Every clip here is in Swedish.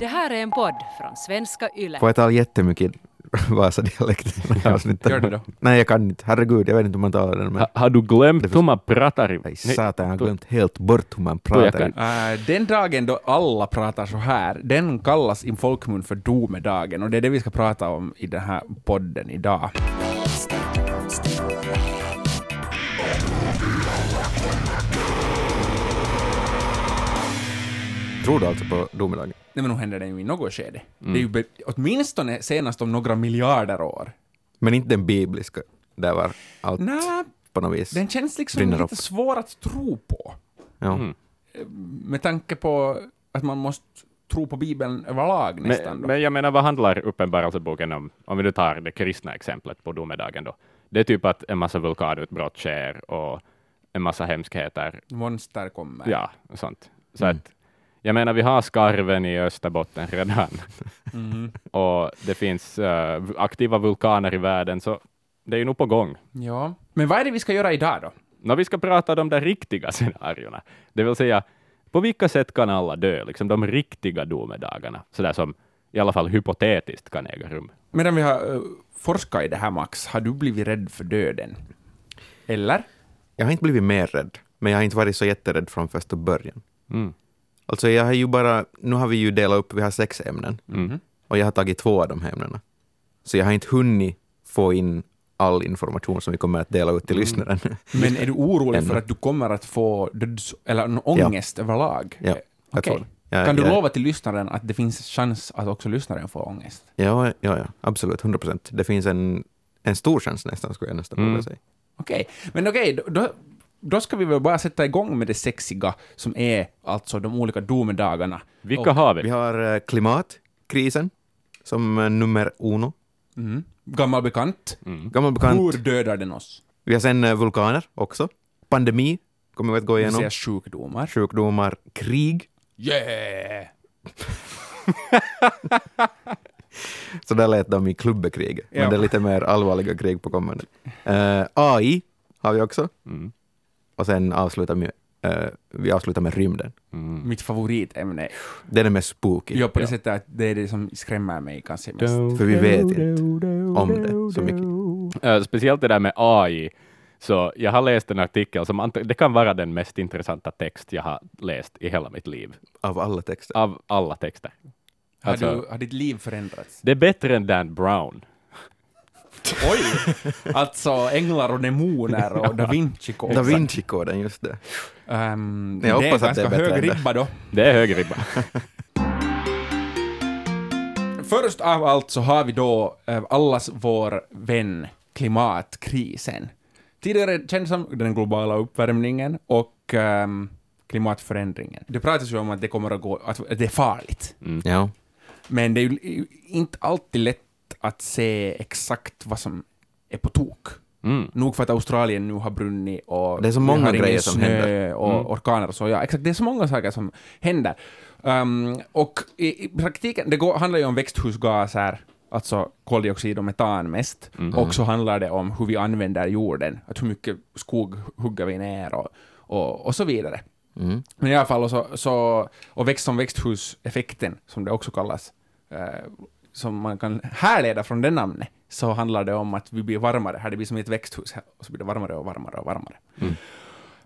Det här är en podd från svenska YLE. Får jag tala jättemycket Vasa-dialekt? Gör det då. Nej, jag kan inte. Herregud, jag vet inte hur man talar den. Men... Ha, har du glömt Det hur man pratar? i- Nej, satan, jag har glömt helt bort hur man pratar. Äh, den dagen då alla pratar så här, den kallas i folkmun för domedagen och det är det vi ska prata om i den här podden idag. Tror du alltså på domedagen? Nej men nu händer det ju i något skede. Det är ju be- åtminstone senast om några miljarder år. Men inte den bibliska, där var allt Nej, på något vis. den känns liksom lite upp. svår att tro på. Ja. Mm. Med tanke på att man måste tro på Bibeln överlag nästan. Men, då. men jag menar, vad handlar uppenbarelseboken om? Om vi nu tar det kristna exemplet på domedagen då. Det är typ att en massa vulkanutbrott sker och en massa hemskheter. Monster kommer. Ja, och sånt. Så Mm. att, jag menar, vi har skarven i Österbotten redan Mhm. och det finns eh, aktiva vulkaner i världen, så det är ju nog på gång. ja. Men vad är det vi ska göra idag då? När vi ska prata om de där riktiga scenarierna, det vill säga på vilka sätt kan alla dö, liksom de riktiga domedagarna, sådär som i alla fall hypotetiskt kan äga rum. Medan vi har uh, forskat i det här Max, har du blivit rädd för döden? Eller? Jag har inte blivit mer rädd, men jag har inte varit så jätterädd från första början. Mm. Alltså jag har ju bara, nu har vi ju delat upp, vi har sex ämnen, Mm. och jag har tagit två av de här ämnena. Så jag har inte hunnit få in all information som vi kommer att dela ut till lyssnaren. Men är du orolig för att du kommer att få döds... eller en ångest överlag? Ja, jag tror det. Jag- Kan du lova till lyssnaren att det finns chans att också lyssnaren får ångest? Ja, ja, ja, absolut, 100 procent. Det finns en, en stor chans nästan, skulle jag nästan Mm. vilja säga. Okej, men okej, då, då, då ska vi väl bara sätta igång med det sexiga som är alltså de olika domedagarna. Vilka Och- har vi? Vi har eh, klimatkrisen som eh, nummer uno. Mm. Gammal bekant. Mm. Gammal bekant. Hur dödar den oss? Vi har sen eh, vulkaner också. Pandemi kommer vi att gå igenom. säga sjukdomar. Sjukdomar, krig. Yeah! Så där lät de i klubbekriget. Ja. Men det är lite mer allvarliga krig på kommande. Eh, AI har vi också. Mm. Och sen avslutar vi, eh, vi avslutar med rymden. Mm. Mitt favoritämne. Det är mest spooky. Ja, på det Ja. sättet att det är det som skrämmer mig kanske mest. För vi vet inte om det så mycket. Eh, speciellt det där med AI. Så jag har läst en artikel som det kan vara den mest intressanta text jag har läst i hela mitt liv, Av alla texter. av alla texter. Har, Alltså- du, har ditt liv förändrats? Det är bättre än Dan Brown. Oj! Alltså änglar och demoner och Da Vinci-koden. Da Vinci-koden, just det. Um, Jag det är hoppas att det är bättre hög ribba då. Det är hög ribba. Först av allt så har vi då eh, allas vår vän klimatkrisen. Tidigare känd som den globala uppvärmningen och ehm, klimatförändringen. Det pratas ju om att det kommer att gå, att det är farligt. Mm. Ja. Men det är ju inte alltid lätt att se exakt vad som är på tok. Mm. Nog för att Australien nu har brunnit och Det är så många grejer som händer. och Mm. orkaner och så. Ja, exakt. Det är så många saker som händer. Um, och i, i praktiken, det går, handlar ju om växthusgaser, alltså koldioxid och metan mest. Mhm. Och så handlar det om hur vi använder jorden, att hur mycket skog hugger vi ner och, och, och så vidare. Mm. Men i alla fall, och, så, så, och växt som växthuseffekten, som det också kallas, eh, som man kan härleda från det namnet, så handlar det om att vi blir varmare. Här det blir som i ett växthus, här, och så blir det varmare och varmare och varmare. Mm.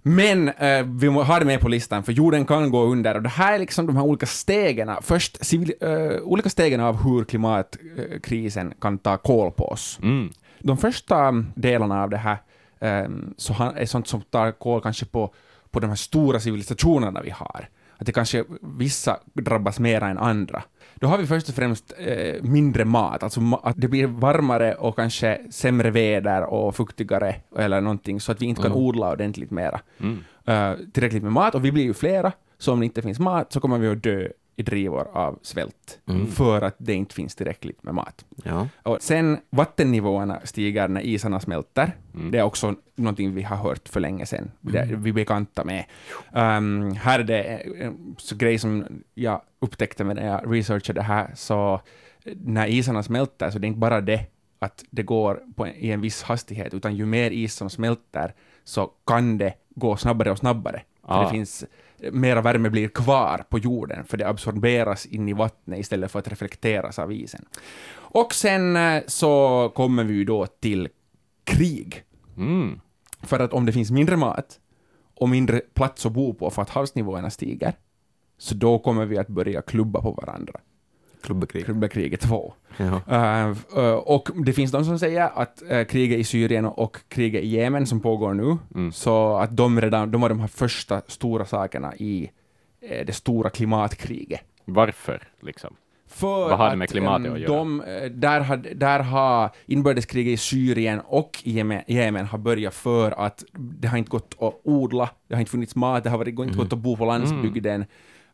Men eh, vi må ha det med på listan, för jorden kan gå under, och det här är liksom de här olika stegen. Först civil, eh, olika stegen av hur klimatkrisen kan ta koll på oss. Mm. De första delarna av det här eh, så är sånt som tar koll kanske på, på de här stora civilisationerna vi har. Att det kanske vissa drabbas mer än andra. Då har vi först och främst eh, mindre mat, alltså ma- att det blir varmare och kanske sämre väder och fuktigare eller någonting så att vi inte kan Mm. odla ordentligt mera. Mm. Eh, tillräckligt med mat och vi blir ju flera, så om det inte finns mat så kommer vi att dö i drivor av svält Mm. för att det inte finns tillräckligt med mat. Ja. Och sen vattennivåerna stiger när isarna smälter. Mm. Det är också någonting vi har hört för länge sedan. Är vi är bekanta med. Um, här är det en så grej som jag upptäckte när jag researchade det här, så när isarna smälter så det är inte bara det att det går en, i en viss hastighet, utan ju mer is som smälter så kan det gå snabbare och snabbare. Ah. det finns mera värme blir kvar på jorden, för det absorberas in i vattnet istället för att reflekteras av isen. Och sen eh, så kommer vi ju då till krig. Mm. För att om det finns mindre mat och mindre plats att bo på för att havsnivåerna stiger, så då kommer vi att börja klubba på varandra. Klubbekrig. Klubbekriget 2. Ja. Uh, uh, och det finns de som säger att uh, kriget i Syrien och kriget i Jemen som pågår nu, Mm. så att de redan, de var de här första stora sakerna i eh, det stora klimatkriget. Varför, liksom? För Vad har det med klimatet att göra? De, eh, där, har, där har inbördeskriget i Syrien och Jemen, Jemen har börjat för att det har inte gått att odla, det har inte funnits mat, det har varit, inte gått att bo på landsbygden.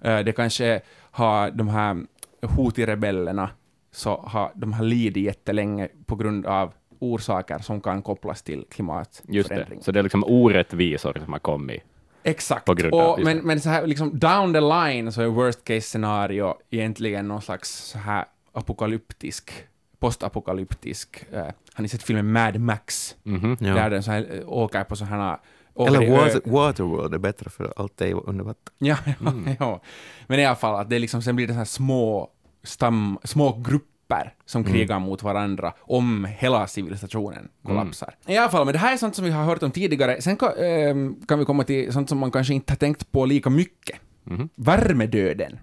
Eh, Det kanske har de här Houthi-rebellerna, så har de har lidit jättelänge på grund av orsaker som kan kopplas till Just det. klimatförändring. Så det är liksom orättvisor som har kommit. Exakt. På grund av- och, men, men så här, liksom down the line så är worst case scenario egentligen någon slags så här apokalyptisk, postapokalyptisk, eh, har ni sett filmen Mad Max? Mhm. Ja. Där den så här, eh, åker på sådana Eller water, Waterworld är bättre för allt är under vatten. Ja, ja, ja. Men i alla fall, att det liksom, sen blir det så här små, stam, små grupper som krigar mot varandra om hela civilisationen kollapsar. I alla fall, men det här är sånt som vi har hört om tidigare. Sen kan, ehm, kan vi komma till sånt som man kanske inte har tänkt på lika mycket. Mhm. Värmedöden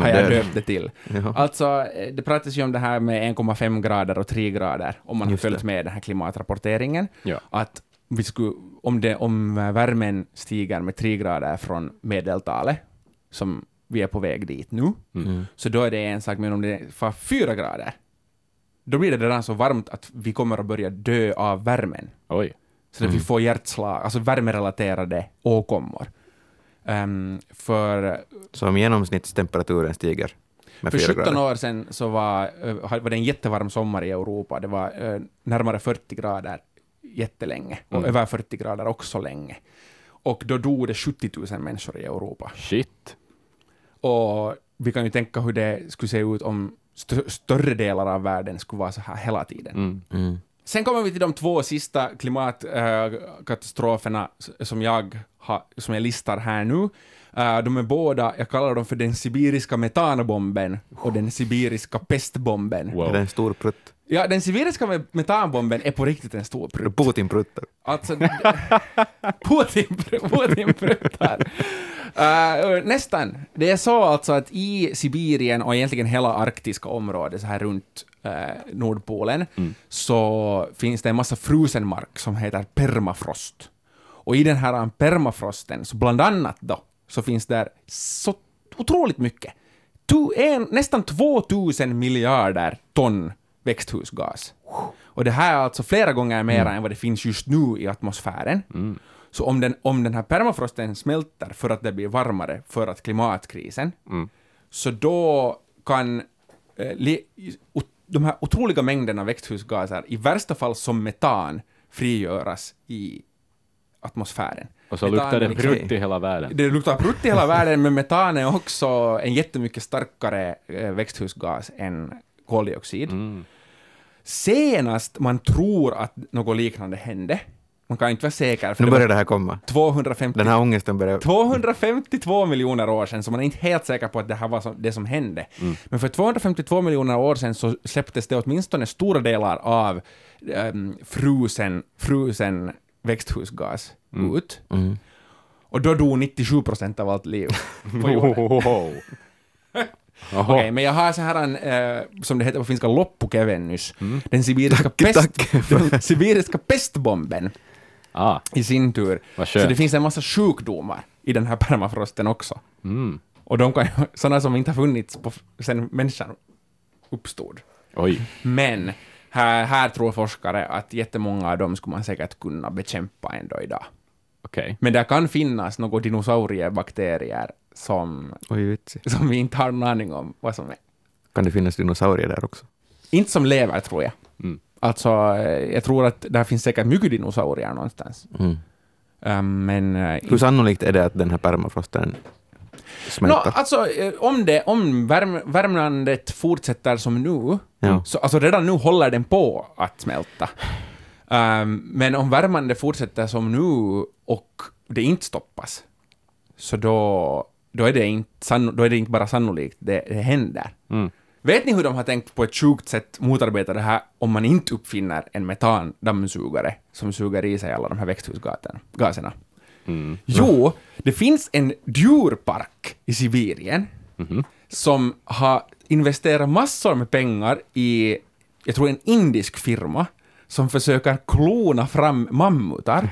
har jag döpt det till. Ja. Alltså, eh, det pratas ju om det här med 1,5 grader och 3 grader, om man har Just följt det. med den här klimatrapporteringen. Ja. Att vi skulle, om, det, om värmen stiger med 3 grader från medeltalet, som vi är på väg dit nu, Mm. så då är det en sak, men om det är 4 grader, då blir det redan så varmt att vi kommer att börja dö av värmen. Oj. Så att vi får hjärtslag, alltså värmerelaterade åkommor. Ehm, för Så om genomsnittstemperaturen stiger med För fyra 17 grader. år sedan så var, eh, var det en jättevarm sommar i Europa. Det var eh, närmare 40 grader jättelänge och Mm. över 40 grader också länge. Och då dog det 70 000 människor i Europa. Shit. Och vi kan ju tänka hur det skulle se ut om st- större delar av världen skulle vara så här hela tiden. Mm. Mm. Sen kommer vi till de två sista klimatkatastroferna som jag, har, som jag listar här nu. Eh, de är båda, jag kallar dem för den sibiriska metanbomben och den sibiriska pestbomben. Är Wow. det en stor prutt? Ja, den sibiriska me- metanbomben är på riktigt en stor prutt. Putin pruttar. Alltså, Putin, Putin pruttar. Uh, nästan. Det är så alltså att i Sibirien och egentligen hela arktiska området så här runt eh, Nordpolen Mm. så finns det en massa frusen mark som heter permafrost. Och i den här permafrosten, så bland annat då, så finns där så otroligt mycket. Tu, en, nästan 2000 miljarder ton växthusgas. Och det här är alltså flera gånger mer än vad det finns just nu i atmosfären. Mm. Så om den, om den här permafrosten smälter för att det blir varmare, för att klimatkrisen, Mm. så då kan eh, li, o, de här otroliga mängderna växthusgaser, i värsta fall som metan, frigöras i atmosfären. Och så Metan luktar är det liksom- prutt i hela världen. Det luktar prutt i hela världen, men metan är också en jättemycket starkare eh, växthusgas än koldioxid. Mm. Senast man tror att något liknande hände, man kan inte vara säker, för Nu det börjar det här komma. 250 Den här ångesten börjar... 252 miljoner år sedan, så man är inte helt säker på att det här var det som hände. Mm. Men för 252 miljoner år sedan så släpptes det åtminstone stora delar av um, frusen, frusen växthusgas Mm. ut. Mm. Och då dog 97 procent av allt liv på jorden. Okej, men jag har så här en, eh, som det heter på finska, loppukevennys. Mm. Den sibiriska, Tack, pest, tack. den sibiriska pestbomben Ah, i sin tur. Så det finns en massa sjukdomar i den här permafrosten också. Mm. Och de kan ju, sådana som inte har funnits på, sen människan uppstod. Oj. Men här, här tror forskare att jättemånga av dem skulle man säkert kunna bekämpa ändå idag. Okej. Men det kan finnas några dinosauriebakterier som, Oj, som vi inte har någon aning om vad som är. Kan det finnas dinosaurier där också? Inte som lever, tror jag. Mm. Alltså, eh, jag tror att där finns säkert mycket dinosaurier någonstans. Mm. Um, men... eh, Hur sannolikt är det att den här permafrosten Nå, smälter? alltså, eh, om, det, om värm, värmlandet fortsätter som nu, Ja. så alltså redan nu håller den på att smälta. Um, men om värmande fortsätter som nu och det inte stoppas, så då, då, är det inte, då är det inte bara sannolikt det, det händer. Mm. Vet ni hur de har tänkt på ett sjukt sätt motarbeta det här om man inte uppfinner en metandammsugare som suger i sig alla de här växthusgaserna? Mm. Jo, det finns en djurpark i Sibirien Mhm. som har investerat massor med pengar i, jag tror en indisk firma, som försöker klona fram mammutar.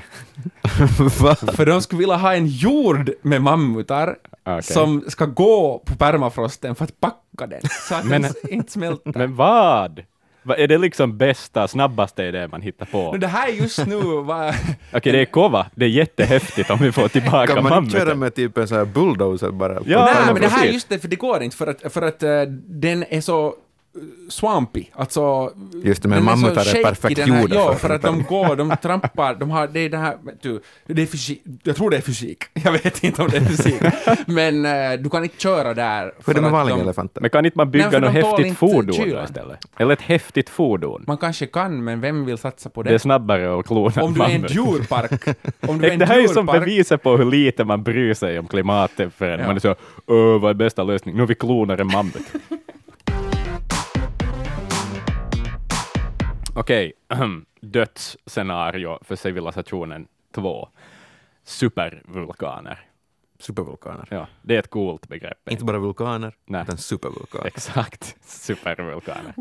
För de skulle vilja ha en jord med mammutar Okej. som ska gå på permafrosten för att packa den, så att Men- den inte smälter. Men vad? Är det liksom bästa, snabbaste idé man hittar på? Men Okej, det här är just nu vad... det är kova. Det är jättehäftigt om vi får tillbaka Kan man inte köra mammuten. med typ en sån här bulldozer bara? Ja, Nej, men det här är just det, för det går inte, för att, för att eh, den är så swampy, alltså... Just det, men mammutar är perfekt här- gjorda Ja, för för att de går, de trampar, de har, det är det här, vet du, det är fysik, jag tror det är fysik, jag vet inte om det är fysik, men eh, du kan inte köra där. Är för det med vanliga de- elefanter? Men kan inte man Nej, bygga för något häftigt fordon då kylan. istället? Eller ett häftigt fordon? Man kanske kan, men vem vill satsa på det? Det är snabbare att klona om du är en djurpark, om du är en Det här är ju som djurpark, beviset på hur lite man bryr sig om klimatet förrän Ja. man är så Öh, vad är bästa lösningen? Nu vi klonar en mammut. Okej, dödsscenario för civilisationen 2. Supervulkaner. Supervulkaner. Ja, det är ett coolt begrepp. Inte bara vulkaner, Nej. utan supervulkaner. Exakt, supervulkaner.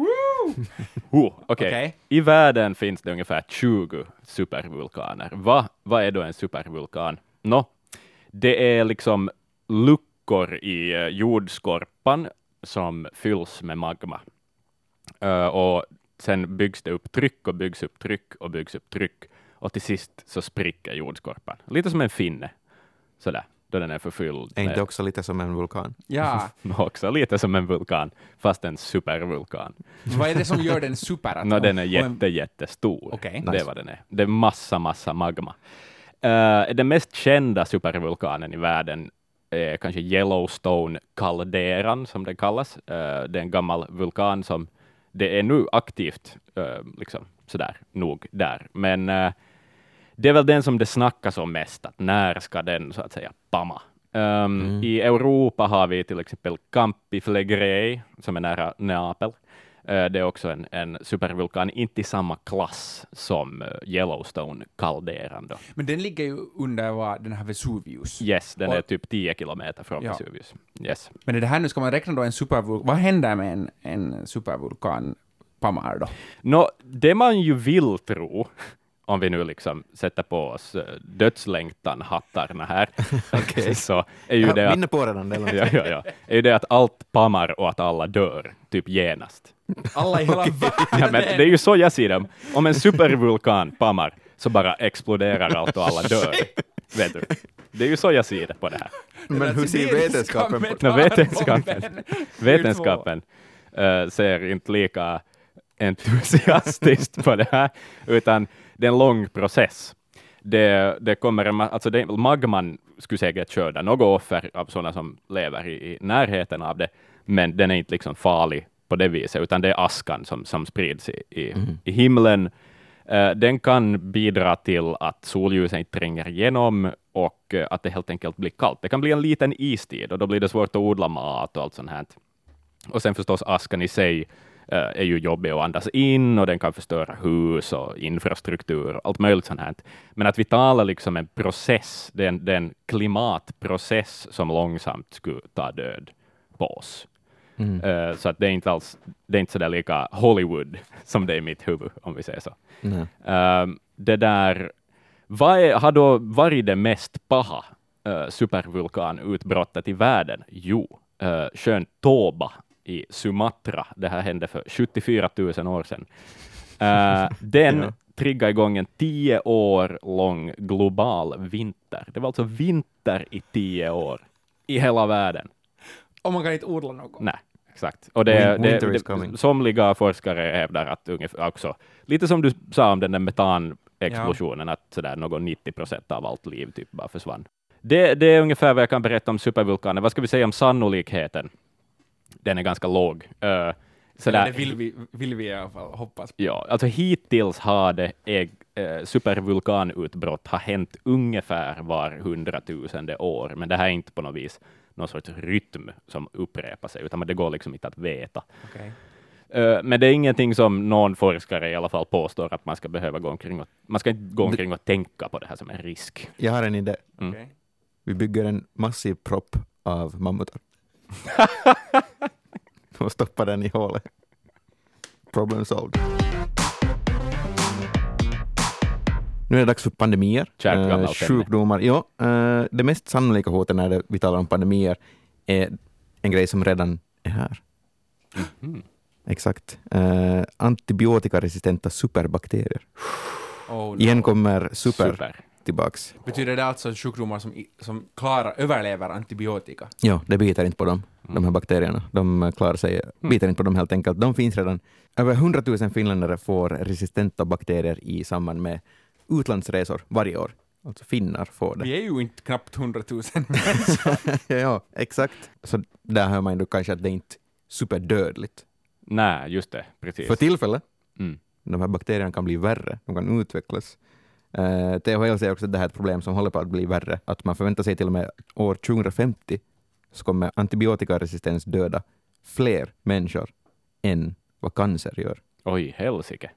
oh, Okej, Okej. i världen finns det ungefär 20 supervulkaner. Va, vad är då en supervulkan? Nå, det är liksom luckor i eh, jordskorpan som fylls med magma. Eh, och sen byggs det upp tryck och byggs upp tryck och byggs upp tryck och till sist så spricker jordskorpan. Lite som en finne, sådär, då den är förfylld. Är inte också lite som en vulkan? ja, också lite som en vulkan, fast en supervulkan. vad är det som gör den super? Nå, den är jätte, jättestor. Okej. Det är vad den är. Det är massa, massa magma. Uh, den mest kända supervulkanen i världen är kanske Yellowstone-kalderan, som den kallas. Uh, det är en gammal vulkan som det är nu aktivt, uh, liksom sådär, nog där. Men uh, det är väl den som det snackas om mest, att när ska den så att säga pamma? Um, I Europa har vi till exempel Campi Flegrei, som är nära Neapel. Eh, Det är också en, en supervulkan, inte i samma klass som eh, Yellowstone-kalderan. Men den ligger ju under vad, den här Vesuvius. Yes, den är Och- typ 10 kilometer från Ja. Vesuvius. Yes. Men är det här nu, ska man räkna då en supervulkan, vad händer med en, en supervulkan Pamar då? Nå, det man ju vill tro, om vi nu liksom sätter på oss eh, dödslängtan-hattarna här, så är ju det är att är ja, ja, ja. är ju det att allt pammar och att alla dör, typ genast. Alla i hela världen! Ja, men det är ju så jag ser det. Om en supervulkan pammar, så bara exploderar allt och alla dör. Vet du? Det är ju så jag ser det på det här. Men hur ser vetenskapen på vetenskapen, Det är vetenskapen eh, ser inte lika entusiastiskt på det här, utan det är en lång process. Det, det kommer en, alltså det, magman skulle säkert skörda något offer av sådana som lever i, i närheten av det, men den är inte liksom farlig på det viset, utan det är askan som, som sprids i, i, i himlen. Eh, den kan bidra till att solljuset inte tränger igenom och eh, att det helt enkelt blir kallt. Det kan bli en liten istid och då blir det svårt att odla mat och allt sånt här. Och sen förstås askan i sig eh, är ju jobbig att andas in och den kan förstöra hus och infrastruktur och allt möjligt sånt här. Men att vi talar liksom en process, det är en, det är en klimatprocess som långsamt skulle ta död på oss. Mm. Eh, så att det är inte alls, det är inte så där lika Hollywood som det är i mitt huvud, om vi säger så. Nej. Ehm, det där, vad är, har då varit det mest paha uh, supervulkanutbrottet i världen? Jo, uh, sjön Toba i Sumatra. Det här hände för 74 000 år sedan. Eh, den Ja. triggade igång en tio år lång global vinter. Det var alltså vinter i tio år i hela världen. Och man kan inte odla något. Nej, exakt. Och det, Win- det, winter det, coming. somliga forskare hävdar att ungefär också, lite som du sa om den där metanexplosionen, att sådär någon 90 procent av allt liv typ bara försvann. Det, det är ungefär vad jag kan berätta om supervulkaner. Vad ska vi säga om sannolikheten? Den är ganska låg. Uh, Eller det vill vi, vill vi i alla fall hoppas på. Ja, alltså hittills har det äg, eh, supervulkanutbrott har hänt ungefär var hundratusende år, men det här är inte på något vis någon sorts rytm som upprepar sig, utan det går liksom inte att veta. Okej. Eh, Men det är ingenting som någon forskare i alla fall påstår att man ska behöva gå omkring och, man ska inte gå omkring och tänka på det här som en risk. Jag har en idé. Mm. Okej. Vi bygger en massiv propp av mammutar. och stoppar den i hålet. Problem solved. Nu är det dags för pandemier. Eh, sjukdomar. Ja, eh, det mest sannolika hotet när vi talar om pandemier är en grej som redan är här. Mm. Exakt. Eh, antibiotikaresistenta superbakterier. Oh, no. Igen kommer super, Super. tillbaks. Betyder det alltså sjukdomar som, som klarar, överlever antibiotika? Ja, det biter inte på dem, de här bakterierna. De eh, klarar sig, biter inte på dem helt enkelt. De finns redan. Över 100 000 finländare får resistenta bakterier i samband med utlandsresor varje år. Alltså finnar får det. Vi är ju inte knappt 100 000. ja, ja, exakt. Så där hör man ju kanske att det inte är superdödligt. Nej, just det, precis. För tillfället, Mm. de här bakterierna kan bli värre, de kan utvecklas. Uh, THL säger också att det här är ett problem som håller på att bli värre, att man förväntar sig till och med år 2050 så kommer antibiotikaresistens döda fler människor än vad cancer gör. Oj, helsike.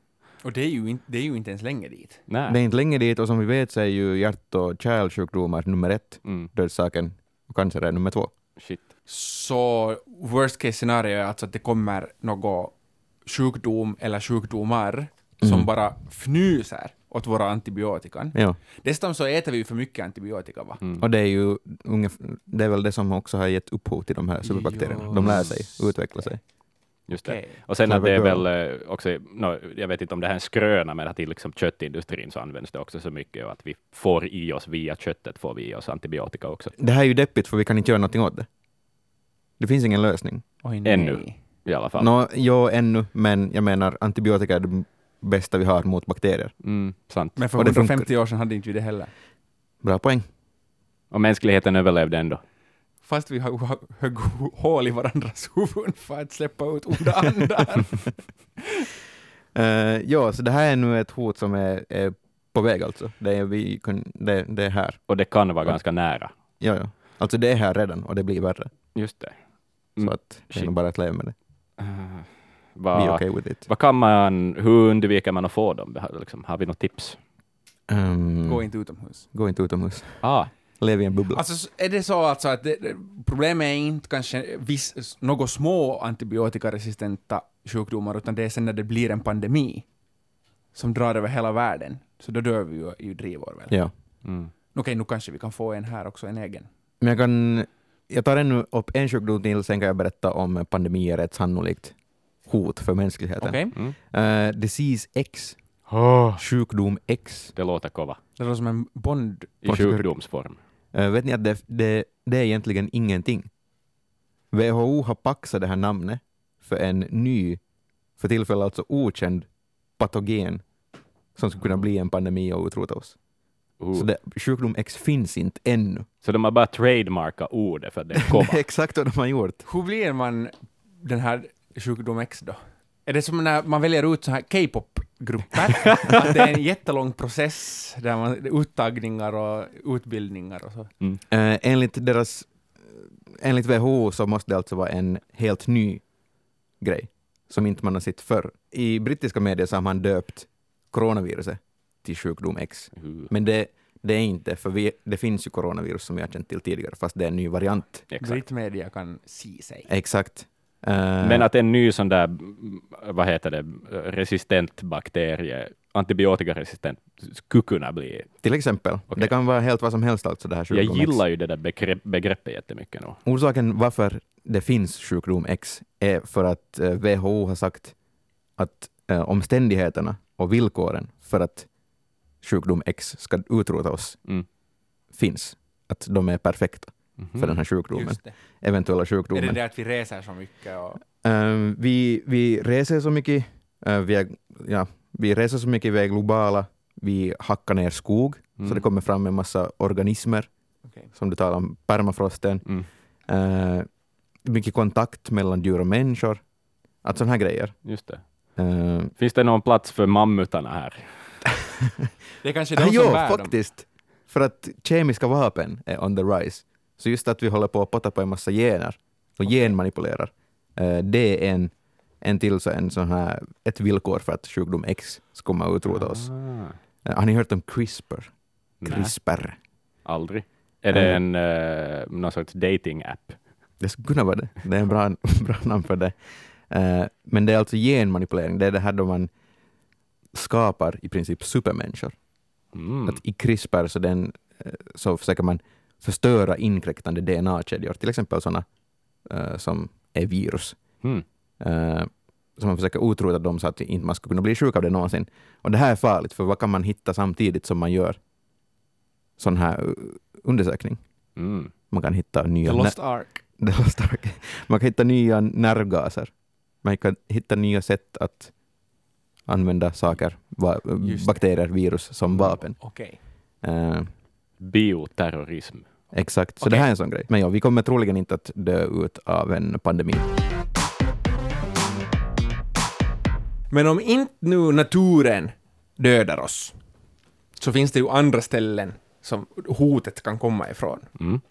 Och det är, ju inte, det är ju inte ens länge dit. Nej. Det är inte länge dit och som vi vet så är ju hjärt och kärlsjukdomar nummer ett, Mm. dödsorsaken, och cancer är nummer två. Shit. Så worst case scenario är alltså att det kommer något sjukdom eller sjukdomar som Mm. bara fnyser åt våra antibiotikan. Ja. Dessutom så äter vi ju för mycket antibiotika va? Mm. Och det är ju ungef- det är väl det som också har gett upphov till de här superbakterierna. De lär sig, utveckla sig. Just det. Och sen att det är väl eh, också, no, jag vet inte om det här är en skröna, men att i liksom köttindustrin så används det också så mycket och att vi får i oss via köttet, får vi i oss antibiotika också. Det här är ju deppigt för vi kan inte göra någonting åt det. Det finns ingen lösning. Oj, Ännu. I alla fall. Nå, ja, ännu, men jag menar antibiotika är det bästa vi har mot bakterier. Mm, sant. Men för Och det 150 år sedan hade inte vi det heller. Bra poäng. Och mänskligheten överlevde ändå. Fast vi har- högg hål i varandras huvuden för att släppa ut onda andar. Eh, ja, så det här är nu ett hot som är, är på väg alltså. Det är, vi kun, det, det är här. Och det kan vara Ja. ganska nära. Ja, ja. Alltså det är här redan och det blir värre. Just det. Så Mm. att det är nog bara att leva med det. Uh, Be vad, okay with it. vad kan man, hur undviker man att få dem? Har- Liksom, har vi något tips? Um, Gå inte utomhus. gå inte utomhus. Ah, Lev i en bubbla. Alltså är det så alltså att det, problemet är inte kanske viss, något små antibiotikaresistenta sjukdomar, utan det är sen när det blir en pandemi som drar över hela världen, så då dör vi ju i drivor väl? Ja. mm. Okej, nu kanske vi kan få en här också, en egen. Men jag kan... Jag tar ännu upp en sjukdom till, sen kan jag berätta om pandemier är ett sannolikt hot för mänskligheten. Okej? Mm. Eh, disease X, sjukdom X. Det låter kova. Det låter som en Bond... I sjukdomsform. Eh, vet ni att det, det, det är egentligen ingenting. WHO har paxat det här namnet för en ny, för tillfället alltså okänd patogen som skulle kunna bli en pandemi och utrota oss. Uh. Så det, sjukdom X finns inte ännu. Så de har bara trademarkat ordet för att det kova. exakt vad de har gjort. Hur blir man den här sjukdom X då? Är det som när man väljer ut så här K-pop-grupper? att det är en jättelång process där man uttagningar och utbildningar och så? Mm. Eh, enligt deras, enligt WHO så måste det alltså vara en helt ny grej som inte man har sett förr. I brittiska medier så har man döpt coronaviruset till sjukdom X. Uh. Men det, det är inte, för vi, det finns ju coronavirus som vi har känt till tidigare, fast det är en ny variant. Exakt. Brittmedia kan si sig. Exakt. Eh, Men att en ny sån där, vad heter det, resistent bakterie, antibiotikaresistent, skulle kunna bli. till exempel, Okej. det kan vara helt vad som helst alltså det här Jag sjukdom X. gillar ju det där begrepp, begreppet jättemycket nu. Orsaken varför det finns sjukdom X är för att eh, WHO har sagt att eh, omständigheterna och villkoren för att sjukdom X ska utrota oss Mm. finns. Att de är perfekta Mhm. för den här sjukdomen, Just det. eventuella Är sjukdomen. det det att vi reser så mycket? Och... Eh, vi, vi reser så mycket, eh, vi, är, ja, vi reser så mycket, vi är globala, vi hackar ner skog, så Mm. det kommer fram en massa organismer, Okej. som du talar om, permafrosten. Mm. Eh, mycket kontakt mellan djur och människor. Att sådana här grejer. Just det. Eh, Finns det någon plats för mammutarna här? Det är kanske Ah, de som jo, bär dem. faktiskt. För att kemiska vapen är on the rise. Så just att vi håller på att potta på en massa gener och genmanipulerar, eh, det är en, en till så en sån här, ett villkor för att sjukdom X ska komma och utrota oss. Ah, Eh, Har ni hört om CRISPR? nej, CRISPR. aldrig. Är det Eh. en uh, någon sorts dating-app? Det skulle kunna vara det. Det är en bra, bra namn för det. Eh, men det är alltså genmanipulering. Det är det här då man skapar i princip supermänniskor. Mm. Att I CRISPR så, den, så försöker man förstöra inkräktande DNA-kedjor, till exempel sådana eh, som är virus. Mm. Eh, så man försöker utrota dem så att inte man ska kunna bli sjuk av det någonsin. Och det här är farligt, för vad kan man hitta samtidigt som man gör sån här uh, undersökning? Mm. Man kan hitta nya The Lost Ark. The Lost Ark. Man kan hitta nya nervgaser. Man kan hitta nya sätt att använda saker, bakterier, virus som vapen. Okej. Eh, Bioterrorism. Exakt, så Okej. det här är en sån grej. Men ja, vi kommer troligen inte att dö ut av en pandemi. Men om inte nu naturen dödar oss, så finns det ju andra ställen som hotet kan komma ifrån. Mm.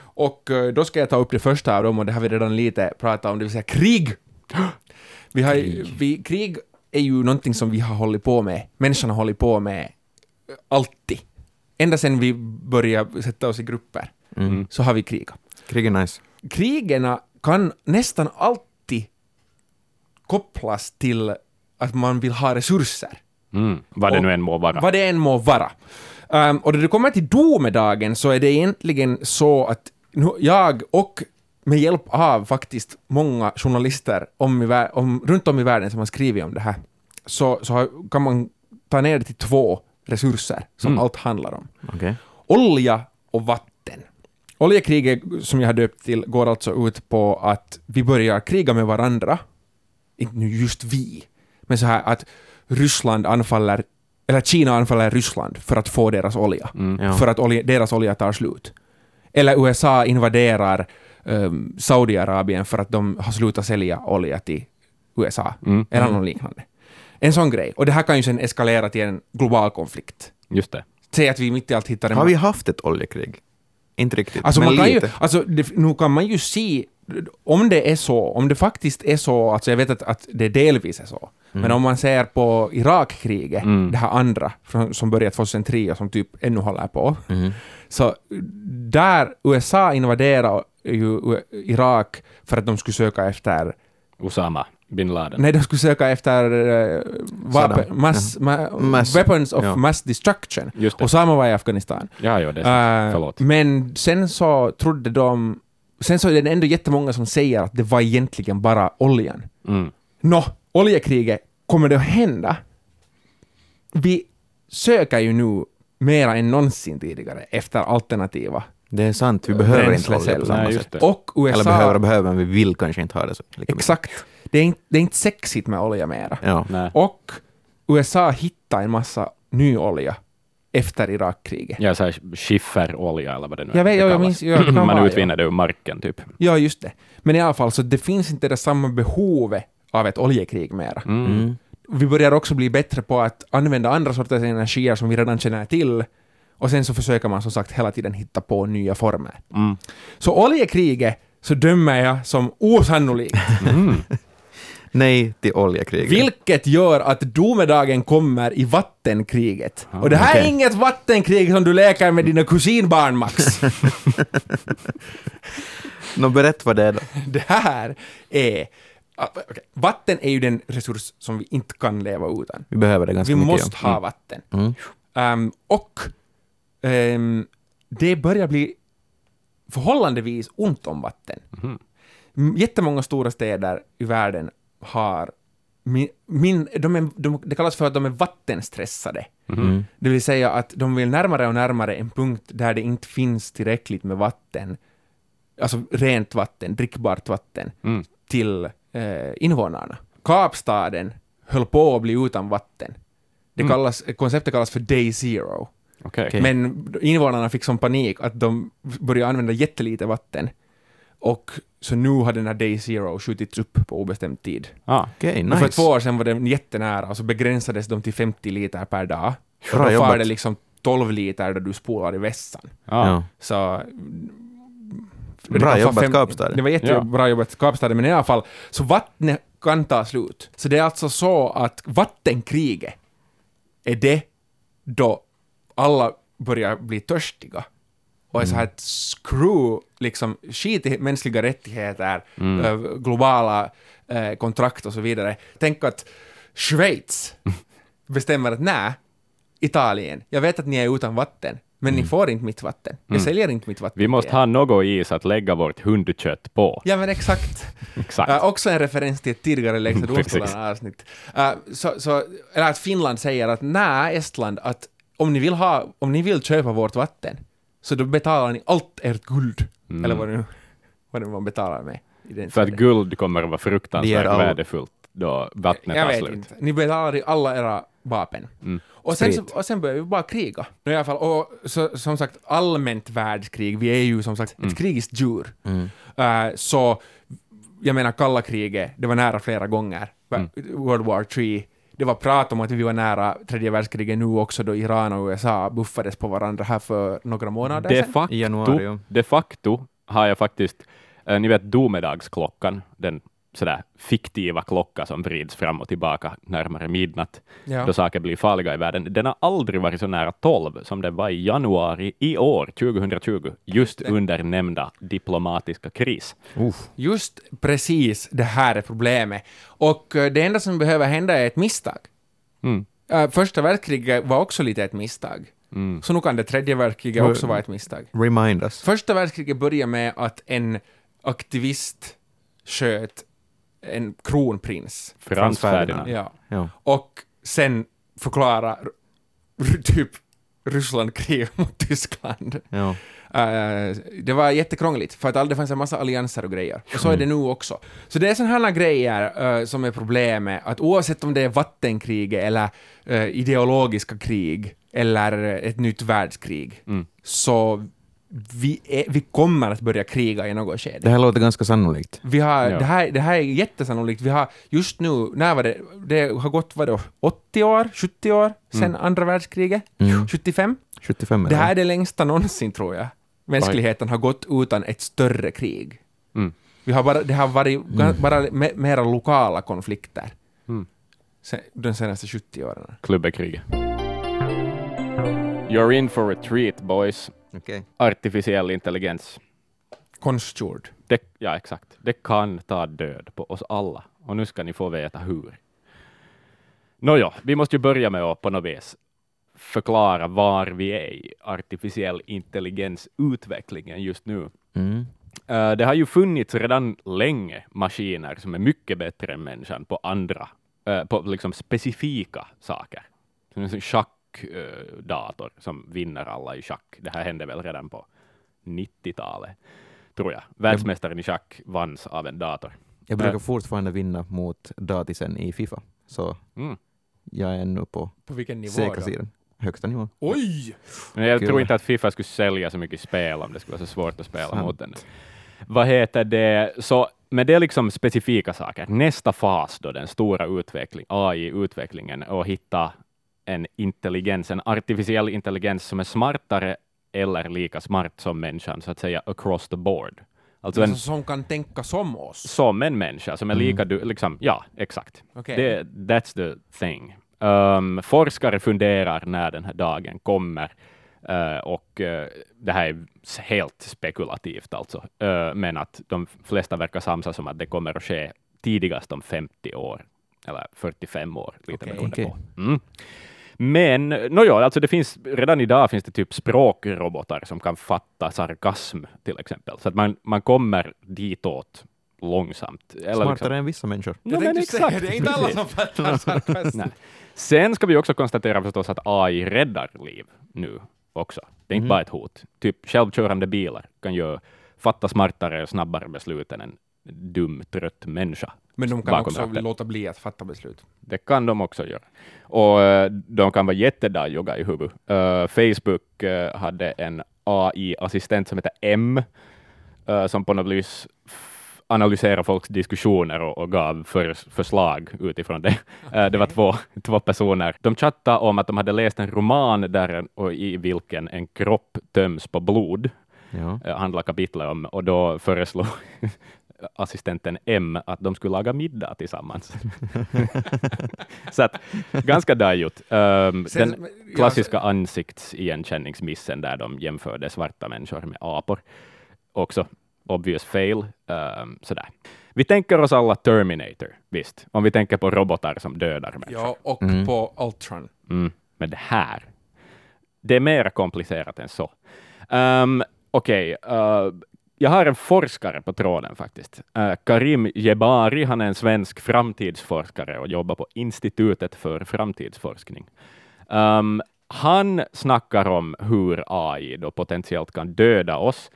Och eh, då ska jag ta upp det första av dem, och det har vi redan lite pratat om, det vill säga krig. Vi har, krig. Vi, krig är ju någonting som vi har hållit på med, människan har hållit på med eh, alltid. Ända sedan vi började sätta oss i grupper, Mm. så har vi krigat. Krig är nice. krigen kan nästan alltid kopplas till att man vill ha resurser. Mm. Vad det Och- nu än må vara. Vad det än må vara. Um, och när det kommer till domedagen så är det egentligen så att nu, jag och med hjälp av faktiskt många journalister om i, om, runt om i världen som har skrivit om det här, så, så har, kan man ta ner det till två resurser som Mm. allt handlar om. Okej. Olja och vatten. Oljekriget, som jag har döpt till, går alltså ut på att vi börjar kriga med varandra. Inte nu just vi, men så här att Ryssland anfaller, eller Kina anfaller Ryssland för att få deras olja. Mm. Ja. För att olja, deras olja tar slut. Eller USA invaderar um, Saudiarabien för att de har slutat sälja olja till USA. Mm. Eller något liknande. En sån grej. Och det här kan ju sen eskalera till en global konflikt. Just det. Säg att vi mitt i allt hittar en Har vi haft ett oljekrig? Inte riktigt, Alltså, men man kan ju, lite. alltså det, nu kan man ju se, om det är så, om det faktiskt är så, alltså jag vet att, att det delvis är så, men om man ser på Irakkriget, Mm. det här andra, från, som började 2003 och som typ ännu håller på, Mhm. så där USA invaderade ju Irak för att de skulle söka efter, Osama bin Laden. nej de skulle söka efter uh, vapen, Saddam. mass, ma, Mass- weapons of ja. mass destruction. Det. Osama var i Afghanistan. Ja, ja, det är sant. Eh, Förlåt. Men sen så trodde de... Sen så är det ändå jättemånga som säger att det var egentligen bara oljan. Mm. Nå, oljekriget, kommer det att hända? Vi söker ju nu mera än någonsin tidigare efter alternativa. Det är sant, vi behöver inte olja på samma Nej, sätt. Och USA... Eller behöver och behöver, men vi vill kanske inte ha det så lika mycket. Det är, inte, det är inte sexigt med olja mera. Ja. Nej. Och USA hittade en massa ny olja efter Irakkriget. Ja, så här skifferolja eller vad det nu Jag vet, det jag minns- jag kan Man vara, utvinner det ur marken, typ. Ja, just det. Men i alla fall, så det finns inte det samma behovet av ett oljekrig mera. Mm. Mm. Vi börjar också bli bättre på att använda andra sorters energier som vi redan känner till. Och sen så försöker man som sagt hela tiden hitta på nya former. Mm. Så oljekriget så dömer jag som osannolikt. Mm. Nej till oljekriget. Vilket gör att domedagen kommer i vattenkriget. Och det här är okej. inget vattenkrig som du leker med dina kusinbarn, Max. Nå, berätta vad det är då. det här är... ah, okej. Vatten är ju den resurs som vi inte kan leva utan. Vi behöver det ganska Vi mycket. måste ja. ha vatten. Mm. Ehm, och ehm, det börjar bli förhållandevis ont om vatten. Mhm. M- Jättemånga stora städer i världen har min, min, de är, de, det kallas för att de är vattenstressade. Mm. Det vill säga att de vill närmare och närmare en punkt där det inte finns tillräckligt med vatten, alltså rent vatten, drickbart vatten, Mm. till eh, invånarna. Kapstaden höll på att bli utan vatten. Det Mm. kallas, konceptet kallas för Day Zero. Okej. Okej. Men invånarna fick sån panik att de började använda jättelite vatten. Och så nu har den här Day Zero skjutits upp på obestämd tid. Ah. Okej, Och för nice. två år sedan var den jättenära och så begränsades de till 50 liter per dag. Och Bra då jobbat. far det liksom 12 liter då du spolar i vässan. Ja. Ja. Så... Bra jobbat, fem- Kapstaden. Det var jättebra jobbat Kapstaden, men i alla fall, så vattnet kan ta slut. Så det är alltså så att vattenkriget är det då alla börjar bli törstiga och är så här ett screw, liksom skit i mänskliga rättigheter, eh, globala eh, kontrakt och så vidare. Tänk att Schweiz bestämmer att nej, Italien, jag vet att ni är utan vatten, men ni får inte mitt vatten. Jag säljer inte mitt vatten. Vi måste ha något is att lägga vårt hundkött på. Ja, men exakt. Exakt. Äh, också en referens till ett tidigare Precis. domstolarna-avsnitt. Äh, så, så, eller att Finland säger att nej, Estland, att om ni vill, ha, om ni vill köpa vårt vatten, så då betalar ni allt ert guld. Eller vad det nu vad det man betalar med. I den Mm. För att guld kommer att vara fruktansvärt all- värdefullt då vattnet Jag tar vet slut. inte. Ni betalar i alla era vapen. Mm. Och, sen, Sprit. och sen börjar vi bara kriga. I alla fall, och så, som sagt, allmänt världskrig, vi är ju som sagt Mm. ett krigiskt djur. Mm. Eh, så, jag menar kalla kriget, det var nära flera gånger. Mm. World War 3. Det var prat om att vi var nära tredje världskriget nu också då Iran och USA buffades på varandra här för några månader De sedan. facto, I januari, ja. de facto har jag faktiskt, eh, ni vet domedagsklockan, den sådär fiktiva klocka som vrids fram och tillbaka närmare midnatt, Ja. då saker blir farliga i världen. Den har aldrig varit så nära 12 som den var i januari i år, 2020, just under nämnda diplomatiska kris. Uff. Just precis det här är problemet. Och eh, det enda som behöver hända är ett misstag. Mm. Eh, Första världskriget var också lite ett misstag. Mm. Så nu kan det tredje världskriget också vara ett misstag. Remind us. Första världskriget började med att en aktivist sköt en kronprins. Frans Ferdinand. Ja. Ja. Och sen förklara typ Ryssland krig mot Tyskland. Ja. Eh, det var jättekrångligt, för att all- det fanns en massa allianser och grejer. Och så är det nu också. Så det är sådana här grejer eh, som är problemet, att oavsett om det är vattenkriget eller eh, ideologiska krig eller ett nytt världskrig, Mm. så vi, är, vi kommer att börja kriga i något skede. Det här låter ganska sannolikt. Vi har, Ja. det, här, det här är jättesannolikt. Vi har just nu, när var det, det har gått vadå, 80 år, 70 år sedan andra världskriget? Mm. 75? 75 Det här är det längsta någonsin tror jag. Mänskligheten har gått utan ett större krig. Mm. Vi har bara, det har varit ga- bara me, mera lokala konflikter Mm. sen, de senaste 70 åren. Klubbekriget. You're in for a treat, boys. Okej. Artificiell intelligens. Konstgjord. Det, ja, exakt. Det kan ta död på oss alla. Och nu ska ni få veta hur. Nåja, vi måste ju börja med att på något vis förklara var vi är i artificiell intelligensutvecklingen just nu. Mm. Eh, det har ju funnits redan länge maskiner som är mycket bättre än människan på andra, eh, på liksom specifika saker. Sån schackdator som vinner alla i schack. Det här hände väl redan på 90-talet, tror jag. Världsmästaren i schack vanns av en dator. Jag brukar Ja. fortfarande vinna mot datisen i Fifa, så Mm. jag är nu på På vilken nivå säkra då? sidan. Högsta nivån. Oj! Men jag Kul. tror inte att Fifa skulle sälja så mycket spel om det skulle vara så svårt att spela Sant. mot den. Vad heter det? Så, men det är liksom specifika saker. Nästa fas då, den stora utveckling, AI-utvecklingen, och hitta en intelligens, en artificiell intelligens som är smartare eller lika smart som människan, så att säga across the board. Alltså en, Alltså, som kan tänka som oss. som en människa, som är lika du, liksom, ja, exakt. Okej. Det, that's the thing. Um, forskare funderar när den här dagen kommer, uh, och uh, det här är helt spekulativt alltså, uh, men att de flesta verkar samsas om att det kommer att ske tidigast om 50 år, eller 45 år, lite Okej. beroende på. Mm. Men nåja, alltså det finns, redan idag finns det typ språkrobotar som kan fatta sarkasm till exempel, så att man, man kommer ditåt långsamt. Eller Smartare liksom, än vissa människor. Ja, Jag men tänkte säga, exakt. det är inte alla som fattar sarkasm. Nej. Sen ska vi också konstatera förstås att AI räddar liv nu också. Det är inte Mhm. bara ett hot. Typ självkörande bilar kan ju fatta smartare och snabbare beslut än en dum, trött människa. Men de kan också ratten. låta bli att fatta beslut. Det kan de också göra. Och eh, de kan vara jättedajjoga i huvudet. Eh, Facebook eh, hade en AI-assistent som heter M, eh, som på något vis analysera folks diskussioner och, och gav för, förslag utifrån det. Eh, det var två, två personer. De chattade om att de hade läst en roman där en, och i vilken en kropp töms på blod, Ja. handlar kapitlet om, och då föreslog assistenten M att de skulle laga middag tillsammans. Så att, ganska dajut. Um, Sen- den ja, klassiska ansiktsigenkänningsmissen där de jämförde svarta människor med apor. Också obvious fail. Um, sådär. Vi tänker oss alla Terminator, visst, om vi tänker på robotar som dödar människor. Ja, och Mm. på Ultron. Mm. Men det här, det är mer komplicerat än så. Um, Okej, eh, jag har en forskare på tråden faktiskt. Uh, Karim Jebari, han är en svensk framtidsforskare och jobbar på Institutet för framtidsforskning. Um, han snackar om hur AI då potentiellt kan döda oss.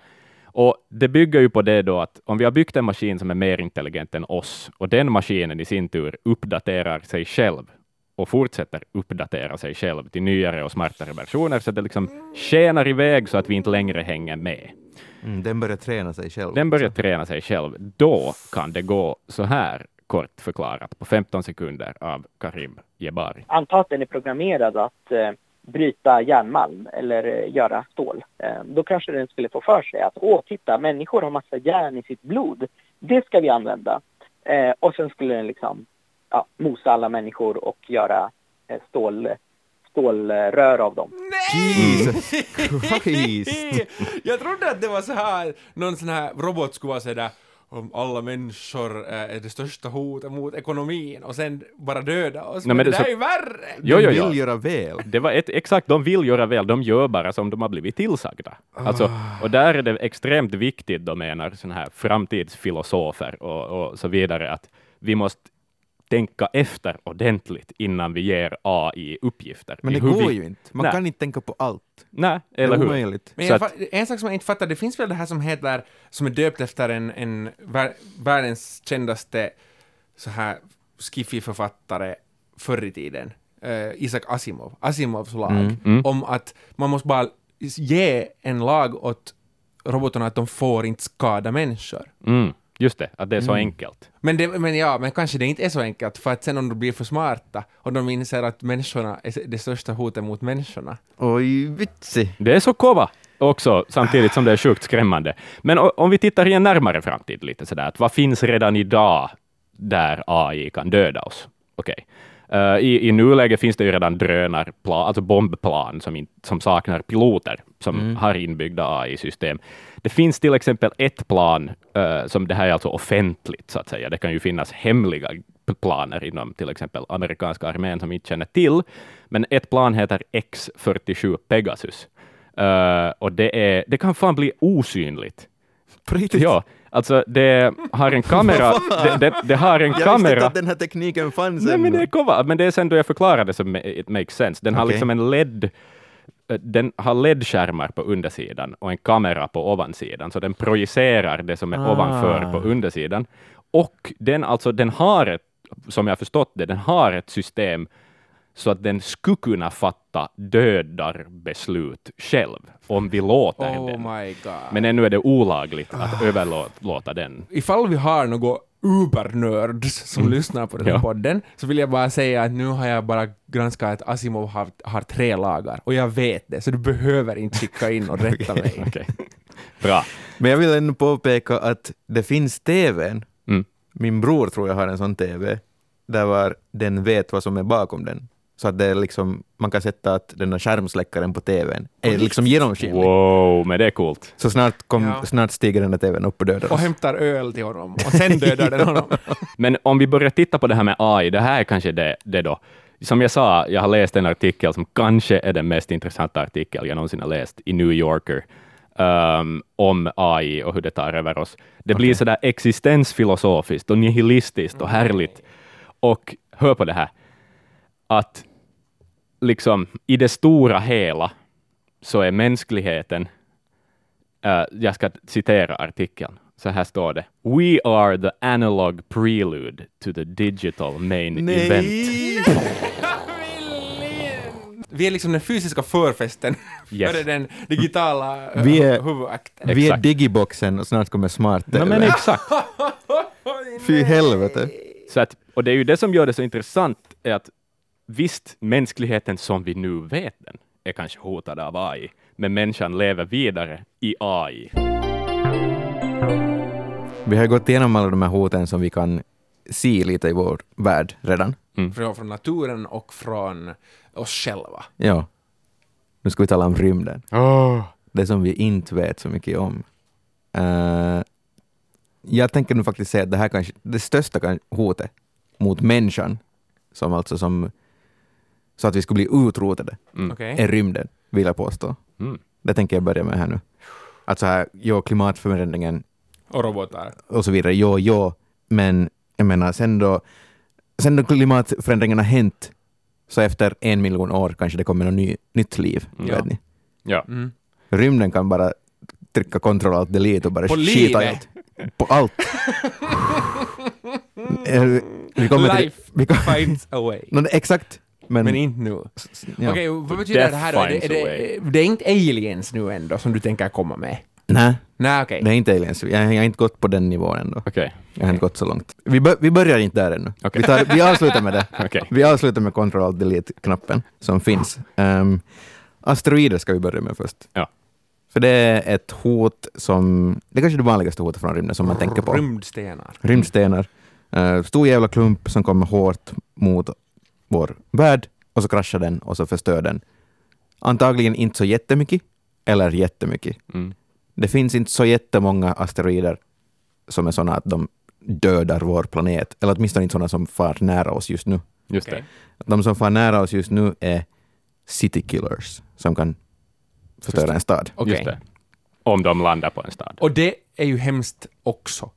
Och det bygger ju på det då att om vi har byggt en maskin som är mer intelligent än oss och den maskinen i sin tur uppdaterar sig själv och fortsätter uppdatera sig själv till nyare och smartare versioner så att det liksom skenar iväg så att vi inte längre hänger med. Mm, den börjar träna sig själv. Den börjar träna sig själv. Då kan det gå så här kort förklarat på 15 sekunder av Karim Jebari. anta att den är programmerad att eh, bryta järnmalm eller eh, göra stål. Eh, då kanske den skulle få för sig att åh, titta, människor har massa järn i sitt blod. Det ska vi använda. Eh, och sen skulle den liksom ja, mosa alla människor och göra eh, stål, stålrör av dem. Jesus Christ! jag trodde att det var så här, någon sån här robot skulle vara sådär om alla människor är det största hotet mot ekonomin och sen bara döda oss. Nej, men, det, det där så- är ju värre! Jo, jo. vill göra väl. Det var ett, exakt, de vill göra väl, de gör bara som de har blivit tillsagda. Alltså, och där är det extremt viktigt, då menar såna här framtidsfilosofer och, och så vidare, att vi måste tänka efter ordentligt innan vi ger AI uppgifter. Men det går vi, ju inte. Man Nej. kan inte tänka på allt. Nej, eller hur? omöjligt. Men att- en sak som jag inte fattar, det finns väl det här som heter, som är döpt efter en, en vär, världens kändaste så här skiffy-författare förr i tiden, eh, Isaac Asimov, Asimovs lag, Mm. Mm. om att man måste bara ge en lag åt robotarna att de får inte skada människor. Mm, just det, att det är så Mm. enkelt. Men, det, men ja, men kanske det inte är så enkelt, för att sen om de blir för smarta och de inser att människorna är det största hotet mot människorna. Oj, vitsig. Det är så kova också, samtidigt som det är sjukt skrämmande. Men om vi tittar i en närmare framtid, lite sådär, att vad finns redan idag där AI kan döda oss? Okej. Eh, i, I nuläget finns det ju redan drönarplan, alltså bombplan som, in, som saknar piloter, som har inbyggda AI-system. Det finns till exempel ett plan, eh, som det här är alltså offentligt, så att säga. Det kan ju finnas hemliga planer inom till exempel amerikanska armén som vi inte känner till, men ett plan heter X-47 Pegasus. Eh, och det, är, det kan fan bli osynligt. På riktigt? Ja, alltså det har en kamera, det, det, det har en Jag visste inte kamera. att den här tekniken fanns Nej, men det är kova. Men det är sen då jag förklarade som it makes sense. Den har Okej. liksom en LED eh, den har LED-skärmar på undersidan och en kamera på ovansidan, så den projicerar det som är Ah. ovanför på undersidan. Och den, alltså, den har ett, som jag har förstått det, den har ett system så att den skulle kunna fatta dödarbeslut själv, om vi låter Oh den. my god. Men ännu är det olagligt att överlåta den. ifall vi har några ubernörds som lyssnar på den här Ja. podden, så vill jag bara säga att nu har jag bara granskat att Asimov har, har tre lagar, och jag vet det, så du behöver inte skicka in och rätta mig. Okej. Bra. Men jag vill ändå påpeka att det finns TVn. Mm. Min bror tror jag har en sån TV, där var den vet vad som är bakom den. Så att det är liksom, man kan sätta att den där skärmsläckaren på TVn är liksom genomskinlig. Wow, men det är coolt. Så snart, kom, Ja. snart stiger den där TVn upp och dödar Och oss. hämtar öl till honom, och sen dödar den honom. Men om vi börjar titta på det här med AI, det här är kanske det, det då. Som jag sa, jag har läst en artikel som kanske är den mest intressanta artikel jag någonsin har läst i New Yorker um, om AI och hur det tar över oss. Det blir sådär existensfilosofiskt och nihilistiskt och härligt. Och hör på det här, att liksom i det stora hela så är mänskligheten Eh, jag ska citera artikeln. Så här står det. We are the analog prelude to the digital main event. Vi är liksom den fysiska förfesten Yes. före den digitala Vi är- huvudakten. Vi är Exakt. digiboxen och snart kommer smart No, men exakt. Fy helvete. Så att, och det är ju det som gör det så intressant, är att visst, mänskligheten som vi nu vet den är kanske hotad av AI, men människan lever vidare i AI. Vi har gått igenom alla de här hoten som vi kan se lite i vår värld redan. Från, från naturen och från oss själva. Ja. Nu ska vi tala om rymden. Det som vi inte vet så mycket om. Eh, jag tänker nu faktiskt säga att det här kanske det största kan- hotet mot människan, som alltså som så att vi skulle bli utrotade, Mm. Är rymden, vill jag påstå. Mm. Det tänker jag börja med här nu. Alltså här, jo, klimatförändringen Och robotar. och så vidare, jo, jo, men jag menar sen då, sen då klimatförändringarna hänt, så efter en miljon år kanske det kommer något ny, nytt liv, Ja. vet ni. Ja. Mm. Rymden kan bara trycka kontroll alt delete och bara På skita i allt. På allt. Eh, vi kommer till, Life vi kom, finds a way. no, exakt, men, Men inte nu. ja. Okej, vad betyder Death det här då? Är det, är det, det är inte aliens nu ändå som du tänker komma med? Nej, Nej, okej. det är inte aliens. Jag, jag har inte gått på den nivån ändå. Okej, Jag har inte gått så långt. Vi, bör, vi börjar inte där ännu. Okej. Vi, tar, vi avslutar med det. okej. Vi avslutar med Ctrl Alt Delete-knappen som finns. Um, asteroider ska vi börja med först. Ja. För det är ett hot som, det är kanske det vanligaste hotet från rymden som man tänker på. Rymdstenar. Rymdstenar. Uh, stor jävla klump som kommer hårt mot vår värld och så kraschar den och så förstör den. Antagligen inte så jättemycket, eller jättemycket. Mm. Det finns inte så jättemånga asteroider som är sådana att de dödar vår planet, eller åtminstone inte sådana som far nära oss just nu. Just Okej. De som far nära oss just nu är city killers, som kan förstöra en stad. det. Okej. Just det. Om de landar på en stad. Och det är ju hemskt också.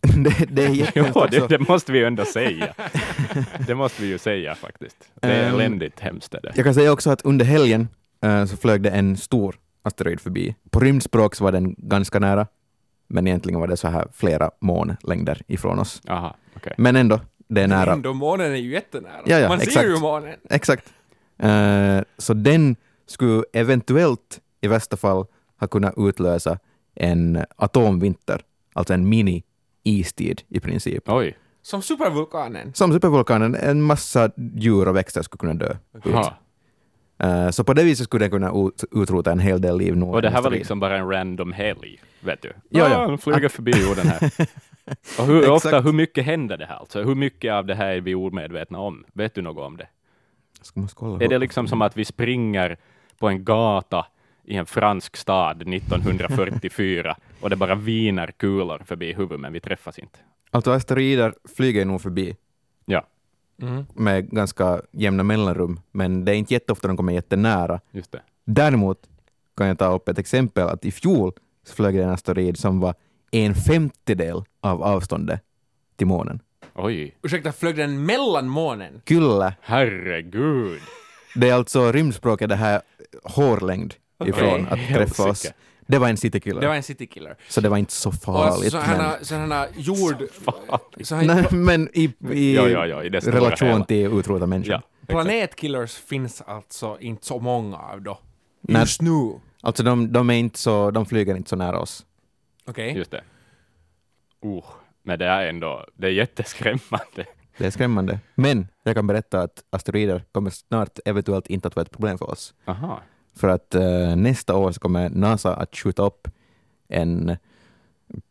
det, det är jättehemskt Jo, det, det måste vi ju ändå säga. det måste vi ju säga faktiskt. Det är Ehm, eländigt hemskt är det. Jag kan säga också att under helgen eh, så flög det en stor asteroid förbi. På rymdspråk så var den ganska nära, men egentligen var det så här flera månlängder ifrån oss. Aha, okej. Men ändå, det är nära. Ändå, månen är ju jättenära. Ja, ja, Man exakt. ser ju månen. Exakt. Eh, så den skulle eventuellt i värsta fall ha kunnat utlösa en atomvinter, alltså en mini-istid i princip. Oj. Som supervulkanen. Som supervulkanen, en massa djur och växter skulle kunna dö. Ha. Eh, så på det viset skulle den kunna ut, utrota en hel del liv. Och det här var liksom bara en random helg, vet du? Ja, ja. Ah, de flyger förbi jorden här. Och hur Exakt. ofta, hur mycket händer det här? Alltså, hur mycket av det här är vi omedvetna om? Vet du något om det? Ska man kolla Är det liksom som att vi springer på en gata i en fransk stad 1944 och det bara viner kulor förbi huvudet, men vi träffas inte? Alltså asteroider flyger nog förbi Ja, Mm. med ganska jämna mellanrum, men det är inte jätteofta de kommer jättenära. just det. Däremot kan jag ta upp ett exempel att i fjol så flög det en asteroid som var en femtedel av avståndet till månen. Oj, Ursäkta, flög den mellan månen? Kyllä. herregud. Det är alltså rymdspråket det här hårlängd ifrån att träffa oss. Det var en citykiller, Det var en citykiller. så det var inte så Och farligt. sådana sådana jord... Så men, nej, men i, i Ja, ja, ja, i relation till utrota människan. Ja. Planetkillers finns alltså inte så många av då. Nej. Just nu. Alltså de, de, är inte så, de flyger inte så nära oss. Okej. Just det. Uh, men det är ändå, det är jätteskrämmande. Det är skrämmande. Men jag kan berätta att asteroider kommer snart eventuellt inte att vara ett problem för oss. Aha. För att eh, nästa år så kommer NASA att skjuta upp en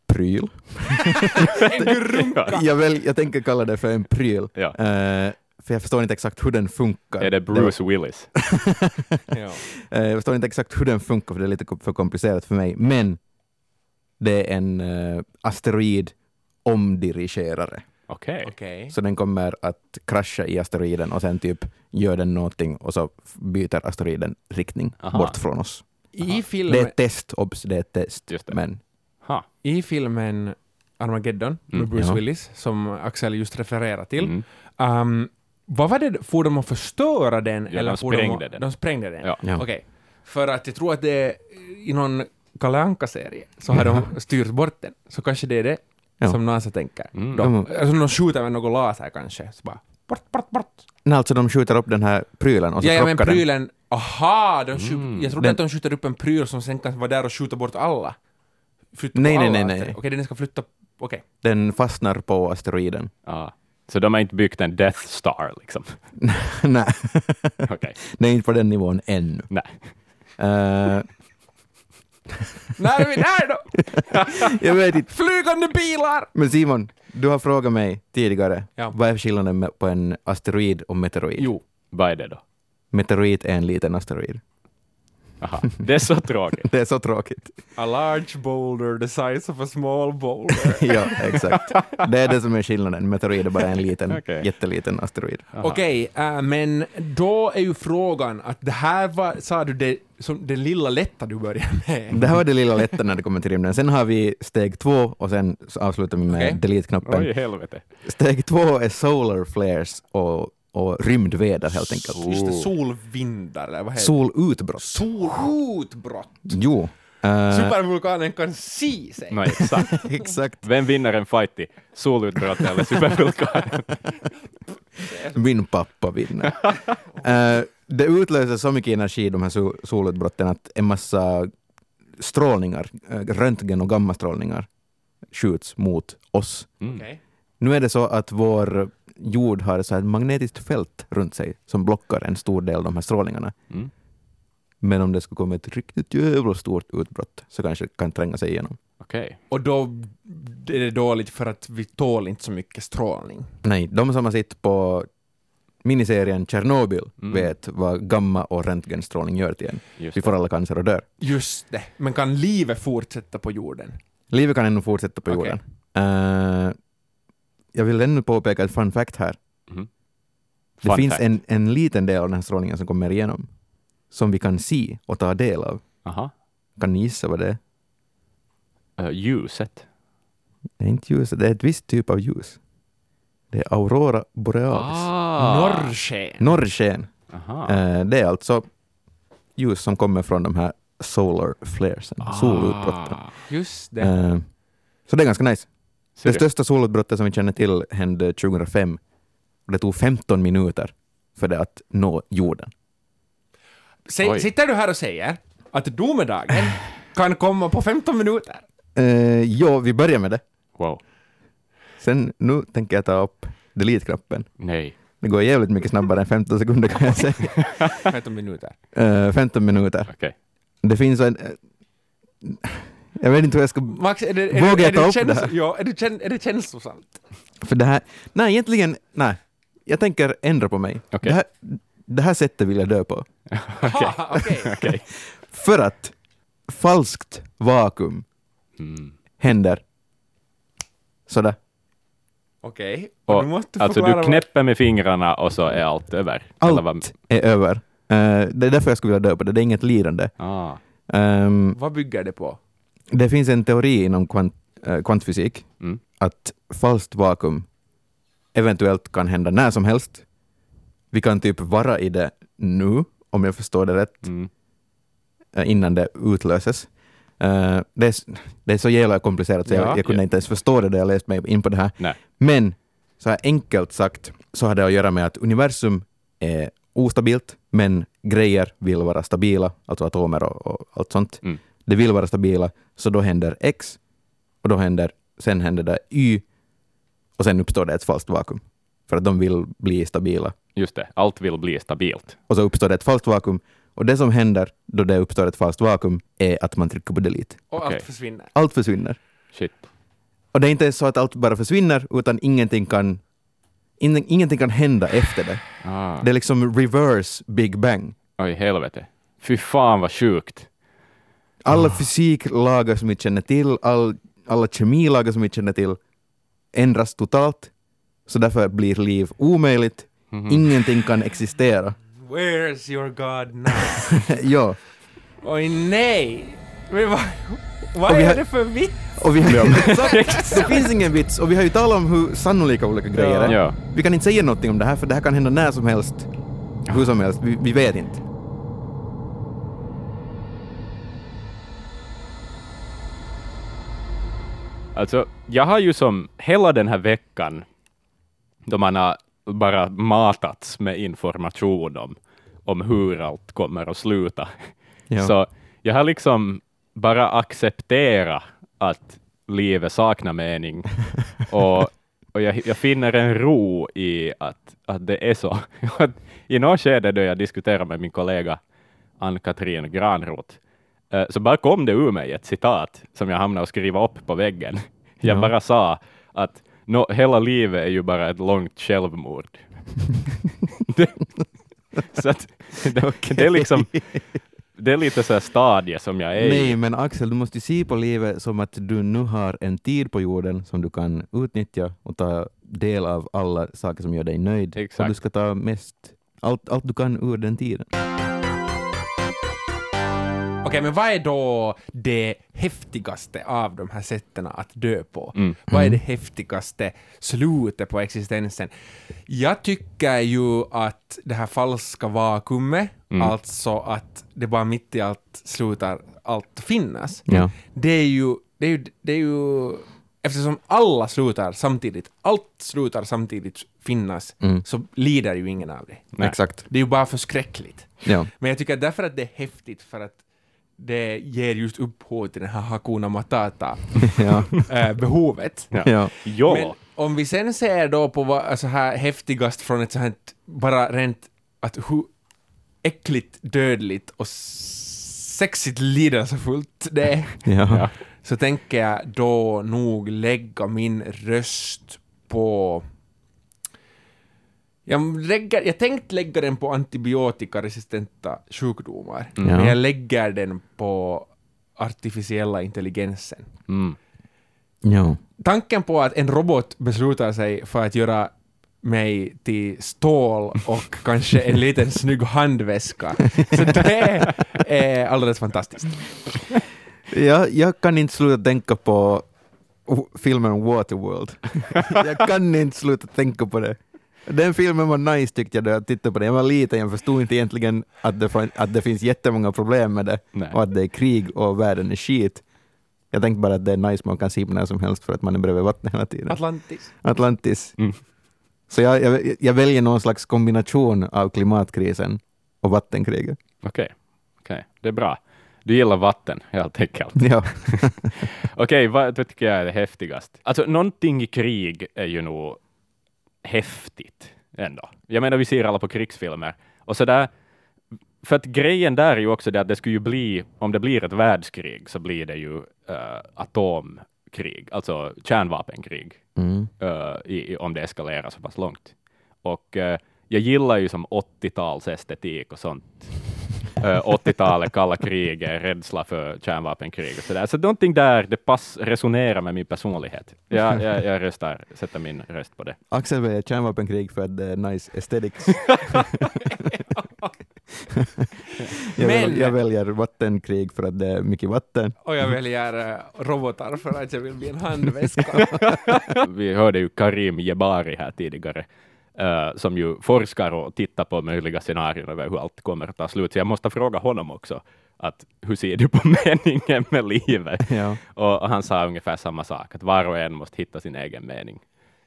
pryl. En grunka. Jag, väl, jag tänker kalla det för en pryl. Ja. Eh, för jag förstår inte exakt hur den funkar. Är det Bruce Willis? Ja. Eh, jag förstår inte exakt hur den funkar, för det är lite för komplicerat för mig. Men det är en uh, asteroid omdirigerare. Okej. Okej. Så den kommer att krascha i asteroiden och sen typ gör den någonting och så byter asteroiden riktning Aha. bort från oss. I, Det är ett test, obs, det är ett test. Just det. Men Ha. I filmen Armageddon med Mm, Bruce ja. Willis, som Axel just refererade till, Mm. um, vad var det, får de att förstöra den? Ja, eller de får sprängde att, den. De sprängde den? Ja. Ja. Okej. För att jag tror att det är i någon Kalle Anka-serie så har de styrt bort den. Så kanske det är det Ja. som NASA tänker. Mm. De, Mm. alltså de skjuter med något laser kanske. Så bara bort, bort, bort. nej, alltså de skjuter upp den här prylen och så Ja, ja men krockar den. prylen... Aha! De skjut, Mm. Jag trodde Den- att de skjuter upp en pryl som sen kan vara där och skjuta bort alla. Flytta på Nej, nej, alla nej, asteroider. nej. Okej, den ska flytta Okej. Den fastnar på asteroiden. Ja. Så de har inte byggt en Death Star liksom? Nej, Okej. det är inte på den nivån ännu. Nej. Eh, När är vi där då? jag vet inte. Flygande bilar! Men Simon, du har frågat mig tidigare, Ja. vad är skillnaden med- på en asteroid och meteoroid? Jo. Vad är det då? Meteoroid är en liten asteroid. Aha. Det är så tråkigt. Det är så tråkigt. A large boulder the size of a small boulder. ja, exakt. Det är det som är skillnaden. Meteoroid är bara en liten, Okej. jätteliten asteroid. Okej, äh, men då är ju frågan att det här var, sa du, det, som det lilla lätta du började med. Det här var det lilla lätta när det kommer till rymden. Sen har vi steg två och sen avslutar vi med Okej. delete-knappen. Oj, helvete. Steg två är solar flares och, och rymdväder helt enkelt. Just det, solvindar eller vad heter? Solutbrott. Solutbrott! Jo. Eh, Supervulkanen kan se sig. Nej, exakt. exakt. Vem vinner en fight i solutbrott eller supervulkanen? Min pappa vinner. Eh, det utlöser så mycket energi, de här sol- solutbrotten, att en massa strålningar, uh, röntgen och gammastrålningar, skjuts mot oss. Mm. Okej. Nu är det så att vår jord har så här ett magnetiskt fält runt sig som blockar en stor del av de här strålningarna. Mm. Men om det skulle komma ett riktigt jävla stort utbrott så kanske det kan tränga sig igenom. Okej. Och då är det dåligt för att vi tål inte så mycket strålning. Nej, de som har sett på miniserien Tjernobyl Mm. vet vad gamma och röntgenstrålning gör till en. Just Vi får alla cancer och dör. Just det. Men kan livet fortsätta på jorden? Livet kan ännu fortsätta på Okej. jorden. Eh, jag vill ännu påpeka ett fun fact här. Mhm. Det Fun finns fact. en, en liten del av den här strålningen som kommer igenom, som vi kan se och ta del av. Aha. Kan ni gissa vad det är? Uh, ljuset. Det är inte ljus, det är ett visst typ av ljus. Det är aurora borealis. Ah. Norrsken. Norrsken. Eh, det är alltså ljus som kommer från de här solar flaresen, solutbrotten. Ah. Just det. Eh, så det är ganska nice. Ser Det största solutbrottet som vi känner till hände 2005. Och det tog 15 minuter för det att nå jorden. Oj. sitter du här och säger att domedagen kan komma på 15 minuter? Eh, ja, vi börjar med det. Wow. Sen nu tänker jag ta upp delete-knappen. Nej. Det går jävligt mycket snabbare än 15 sekunder kan jag säga. 15 minuter. Eh, 15 minuter. Okej. Det finns en... eh, jag vet inte hur jag ska... Max, är det, är Vågar det, är ta det upp det här? Ja, är det, är det känslosamt? För det här... Nej, egentligen... Nej. Jag tänker ändra på mig. Okej. Det, här, det här sättet vill jag dö på. Okej. Okej. För att falskt vakuum Mm. händer sådär. Okej. Och du måste alltså du knäpper med fingrarna och så är allt över? Eller vad? Allt är över. Eh, det är därför jag skulle vilja dö på det. Det är inget lidande. Ah. Ehm, Vad bygger det på? Det finns en teori inom kvant, eh, kvantfysik Mm. att falskt vakuum eventuellt kan hända när som helst. Vi kan typ vara i det nu, om jag förstår det rätt, Mm. eh, innan det utlöses. Eh, det, är, det är så jävla komplicerat så Ja. jag, jag kunde Ja. inte ens förstå det när jag läste mig in på det här. Nej. Men så här enkelt sagt så har det att göra med att universum är ostabilt, men grejer vill vara stabila, alltså atomer och, och allt sånt. Mm. Det vill vara stabila, så då händer X, och då händer, sen händer det Y, och sen uppstår det ett falskt vakuum. För att de vill bli stabila. Just det, allt vill bli stabilt. Och så uppstår det ett falskt vakuum, och det som händer då det uppstår ett falskt vakuum är att man trycker på delete. Och Okej. allt försvinner. Allt försvinner. Shit. Och det är inte så att allt bara försvinner, utan ingenting kan, ingen, ingenting kan hända efter det. Ah. Det är liksom reverse Big Bang. Oj, helvete. Fy fan vad sjukt. Alla fysiklagar som vi känner till, all, alla kemilagar som vi känner till ändras totalt. Så därför blir liv omöjligt. Mhm. Ingenting kan existera. Where's your God now? ja, Oj nej! Men vad, vad Och vi är har- det för vitt? och vi har, det finns ingen vits. Och vi har ju talat om hur sannolika olika grejer är. Ja. Vi kan inte säga någonting om det här, för det här kan hända när som helst. Hur som helst, vi, vi vet inte. Alltså, jag har ju som hela den här veckan, då man har bara matats med information om, om hur allt kommer att sluta, Ja. så jag har liksom bara accepterat att livet saknar mening. och och jag, jag finner en ro i att, att det är så. I något skede då jag diskuterade med min kollega Ann-Katrin Granroth, så bara kom det ur mig ett citat som jag hamnade att skriva upp på väggen. Jag Ja. bara sa att nå hela livet är ju bara ett långt självmord. det, så att, det, det är liksom det är lite så här stadie som jag är Nej, i. men Axel, du måste ju se på livet som att du nu har en tid på jorden som du kan utnyttja och ta del av alla saker som gör dig nöjd. Exakt. Och du ska ta mest, allt, allt du kan ur den tiden. Okej, men vad är då det häftigaste av de här sätten att dö på? Mm. Vad är det häftigaste slutet på existensen? Jag tycker ju att det här falska vakuumet, Mm. alltså att det bara mitt i allt slutar allt finnas, Ja. det är ju, det är ju, det är ju eftersom alla slutar samtidigt, allt slutar samtidigt finnas, Mm. så lider ju ingen av det. Nej. Exakt. Det är ju bara förskräckligt. Ja. Men jag tycker därför att det är häftigt för att det ger just upphov till det här Hakuna Matata-behovet. ja. Ja. ja. Jo. Men om vi sen ser då på vad alltså här häftigast från ett sånt här, bara rent att hur äckligt, dödligt och sexigt lidelsefullt det är, Ja. Ja. så tänker jag då nog lägga min röst på jag, lägger, jag tänkte lägga den på antibiotikaresistenta sjukdomar, Ja. men jag lägger den på artificiella intelligensen. Mm. ja. Tanken på att en robot beslutar sig för att göra mig till stål och kanske en liten snygg handväska, så det är alldeles fantastiskt. Ja, jag kan inte sluta tänka på filmen Waterworld. jag kan inte sluta tänka på det. Den filmen var nice tyckte jag då jag tittade på den. Jag var liten, jag förstod inte egentligen att det, att det finns jättemånga problem med det Nej. och att det är krig och världen är skit. Jag tänkte bara att det är nice, man kan se på när som helst för att man är bredvid vattnet hela tiden. Atlantis. Atlantis. Mm. Så jag, jag, jag väljer någon slags kombination av klimatkrisen och vattenkriget. Okej, okej. det är bra. Du gillar vatten helt enkelt. Ja. Okej, vad vad tycker jag är det häftigaste? Alltså, någonting i krig är ju nog häftigt ändå. Jag menar, vi ser alla på krigsfilmer och så där. För att grejen där är ju också det att det skulle ju bli, om det blir ett världskrig, så blir det ju eh, atomkrig, alltså kärnvapenkrig, Mm. eh, i, om det eskalerar så pass långt. Och eh, jag gillar ju som 80-tals estetik och sånt. Eh, 80-talet, kalla kriget, rädsla för kärnvapenkrig och sådär. Så någonting där, det pass, resonerar med min personlighet. Jag, jag, jag röstar, sätter min röst på det. Axel väljer kärnvapenkrig för att det är nice aesthetics. jag, Men- väl, jag väljer vattenkrig för att det är mycket vatten. Och jag väljer eh, robotar för att jag vill bli en handväska. Vi hörde ju Karim Jebari här tidigare, eh, som ju forskar och tittar på möjliga scenarier över hur allt kommer att ta slut. Så jag måste fråga honom också, att hur ser du på meningen med livet? Ja. Och han sa ungefär samma sak, att var och en måste hitta sin egen mening.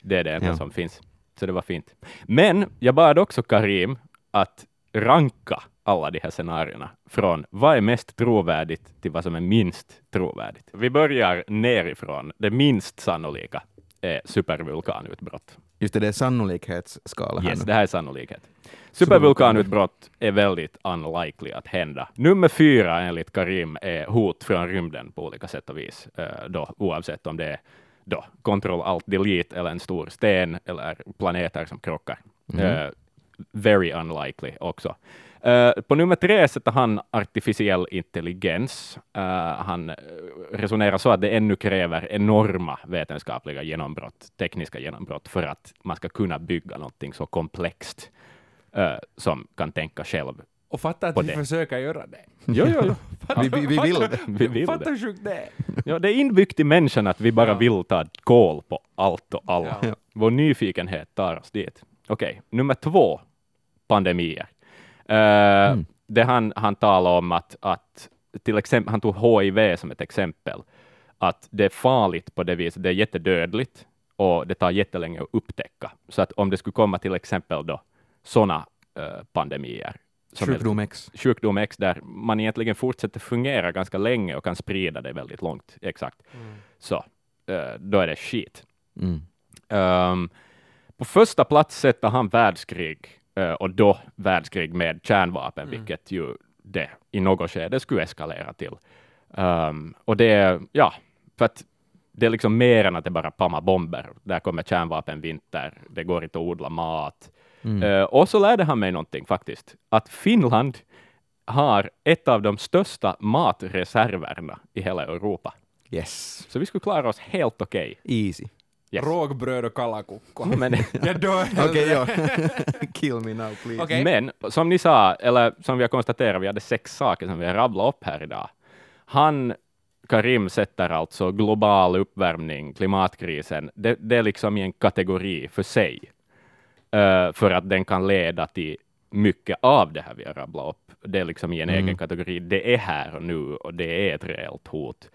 Det är det enda Ja. som finns. Så det var fint. Men jag bad också Karim att ranka alla de här scenarierna från vad är mest trovärdigt till vad som är minst trovärdigt. Vi börjar nerifrån. Det minst sannolika är supervulkanutbrott. Just det, det är sannolikhetsskala här Yes, nu. det här är sannolikhet. Supervulkanutbrott är väldigt unlikely att hända. Nummer fyra enligt Karim är hot från rymden på olika sätt och vis, eh, då, oavsett om det är då, Ctrl Alt Delete eller en stor sten eller planeter som krockar. Eh, very unlikely också. Eh, på nummer tre sätter han artificiell intelligens. Eh, han eh, resonerar så att det ännu kräver enorma vetenskapliga genombrott, tekniska genombrott, för att man ska kunna bygga någonting så komplext eh, som kan tänka själv. Och fatta att vi det. försöker göra det. Jo, jo, jo. Vi, vi, vi vill det. Vi vill Fatta hur sjukt det är. Ja, det är inbyggt i människan att vi bara Ja. vill ta koll på allt och alla. Ja. Vår nyfikenhet tar oss dit. Okej, nummer två, pandemier. Eh, Det han, han talade om att, att till exempel, han tog HIV som ett exempel, att det är farligt på det viset, det är jättedödligt och det tar jättelänge att upptäcka. Så att om det skulle komma till exempel då sådana eh, pandemier, Sjukdom X. sjukdom X där man egentligen fortsätter fungera ganska länge och kan sprida det väldigt långt. Exakt. Så eh, då är det skit. Mm. Ehm, på första plats sätter han världskrig, och då världskrig med kärnvapen, vilket ju det i något skede skulle eskalera till. Ehm, och det är, ja, för att det är liksom mer än att det bara palmar bomber. Där kommer kärnvapenvinter, det går inte att odla mat. Mm. Eh, och så lärde han mig någonting faktiskt, att Finland har ett av de största matreserverna i hela Europa. Yes. Så vi skulle klara oss helt okej. Easy. Yes. Rågbröd och kalakukko. Men, Jag dör Okej, ja. Kill me now please. Okej. men som ni sa, eller som vi har konstaterat, vi hade sex saker som vi har rabblat upp här idag. Han, Karim, sätter alltså global uppvärmning, klimatkrisen, det, det är liksom i en kategori för sig. Eh, för att den kan leda till mycket av det här vi har rabblat upp. Det är liksom i en Mm. egen kategori. Det är här och nu och det är ett reellt hot.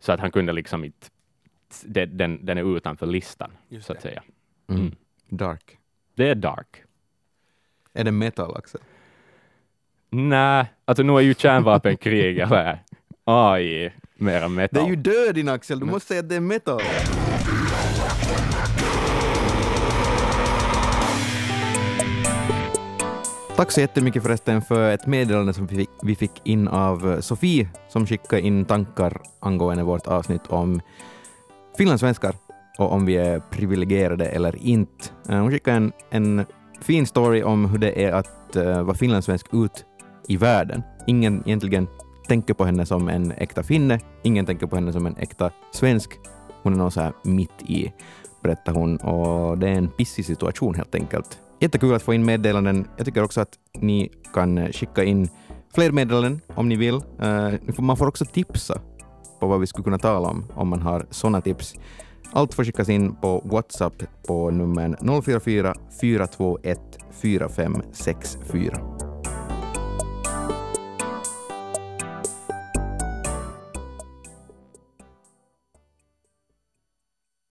Så att han kunde liksom inte, det, den, den är utanför listan, Just så att det. säga. Mm. Mm. Dark. Det är dark. Är det metal, Axel? Nej, alltså nu är ju kärnvapenkrig eller AI mera Det metal. är ju död din Axel, du måste säga att det är metal. Tack så jättemycket förresten för ett meddelande som vi fick, vi fick in av Sofie som skickade in tankar angående vårt avsnitt om finlandssvenskar och om vi är privilegierade eller inte. Eh, hon skickade en, en fin story om hur det är att uh, vara finlandssvensk ut i världen. Ingen egentligen tänker på henne som en äkta finne, ingen tänker på henne som en äkta svensk. Hon är nog så här mitt i, berättar hon, och det är en pissig situation helt enkelt. Jättekul att få in meddelanden. Jag tycker också att ni kan skicka in fler meddelanden om ni vill. Uh, man får också tipsa på vad vi skulle kunna tala om, om man har sådana tips. Allt får skickas in på WhatsApp på nummer 044 421 4564.